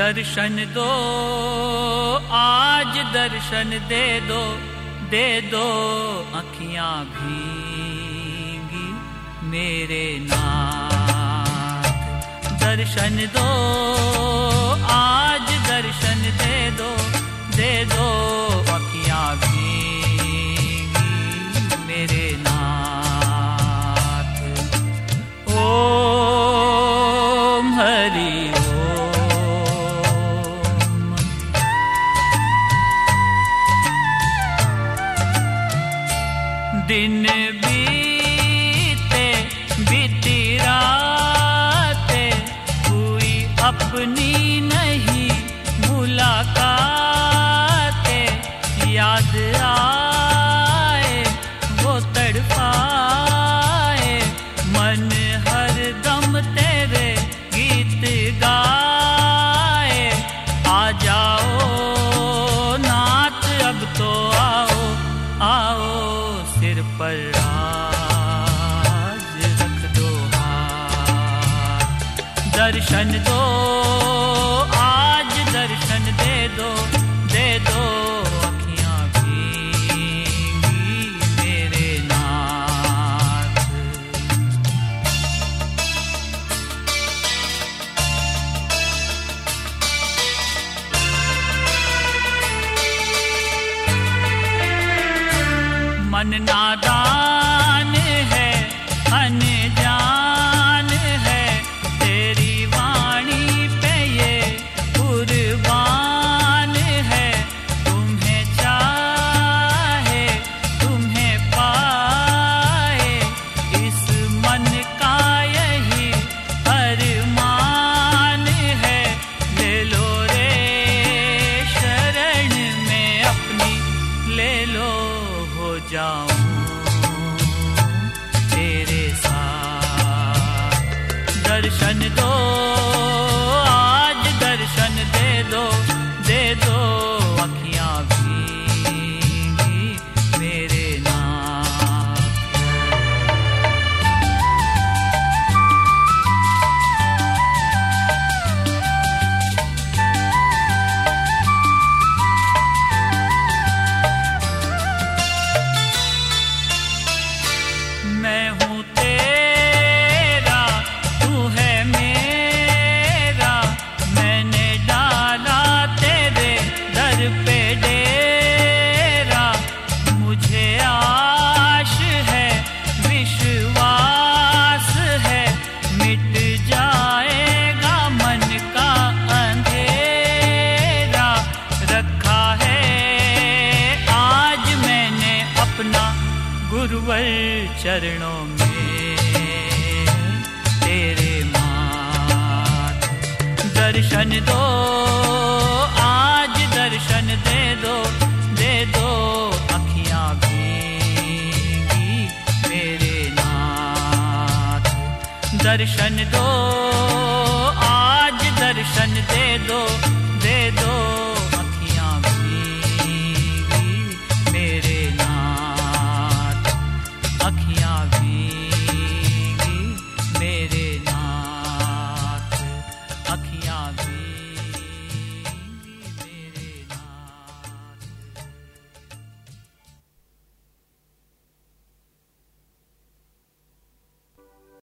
दर्शन दो आज दर्शन दे दो दे दो अखियाँ भीगी मेरे नाथ। दर्शन दो आ जाओ, नाथ अब तो आओ आओ सिर पर राज रख दो हाथ। दर्शन दो दर्शन दो। पे डेरा, मुझे आश है, विश्वास है, मिट जाएगा मन का अंधेरा। रखा है, आज मैंने अपना गुरुवर चरणों में, तेरे मात दर्शन दो दर्शन दे दो दे दो अखियाँ भीगी मेरे नाथ। दर्शन दो, आज दर्शन दे दो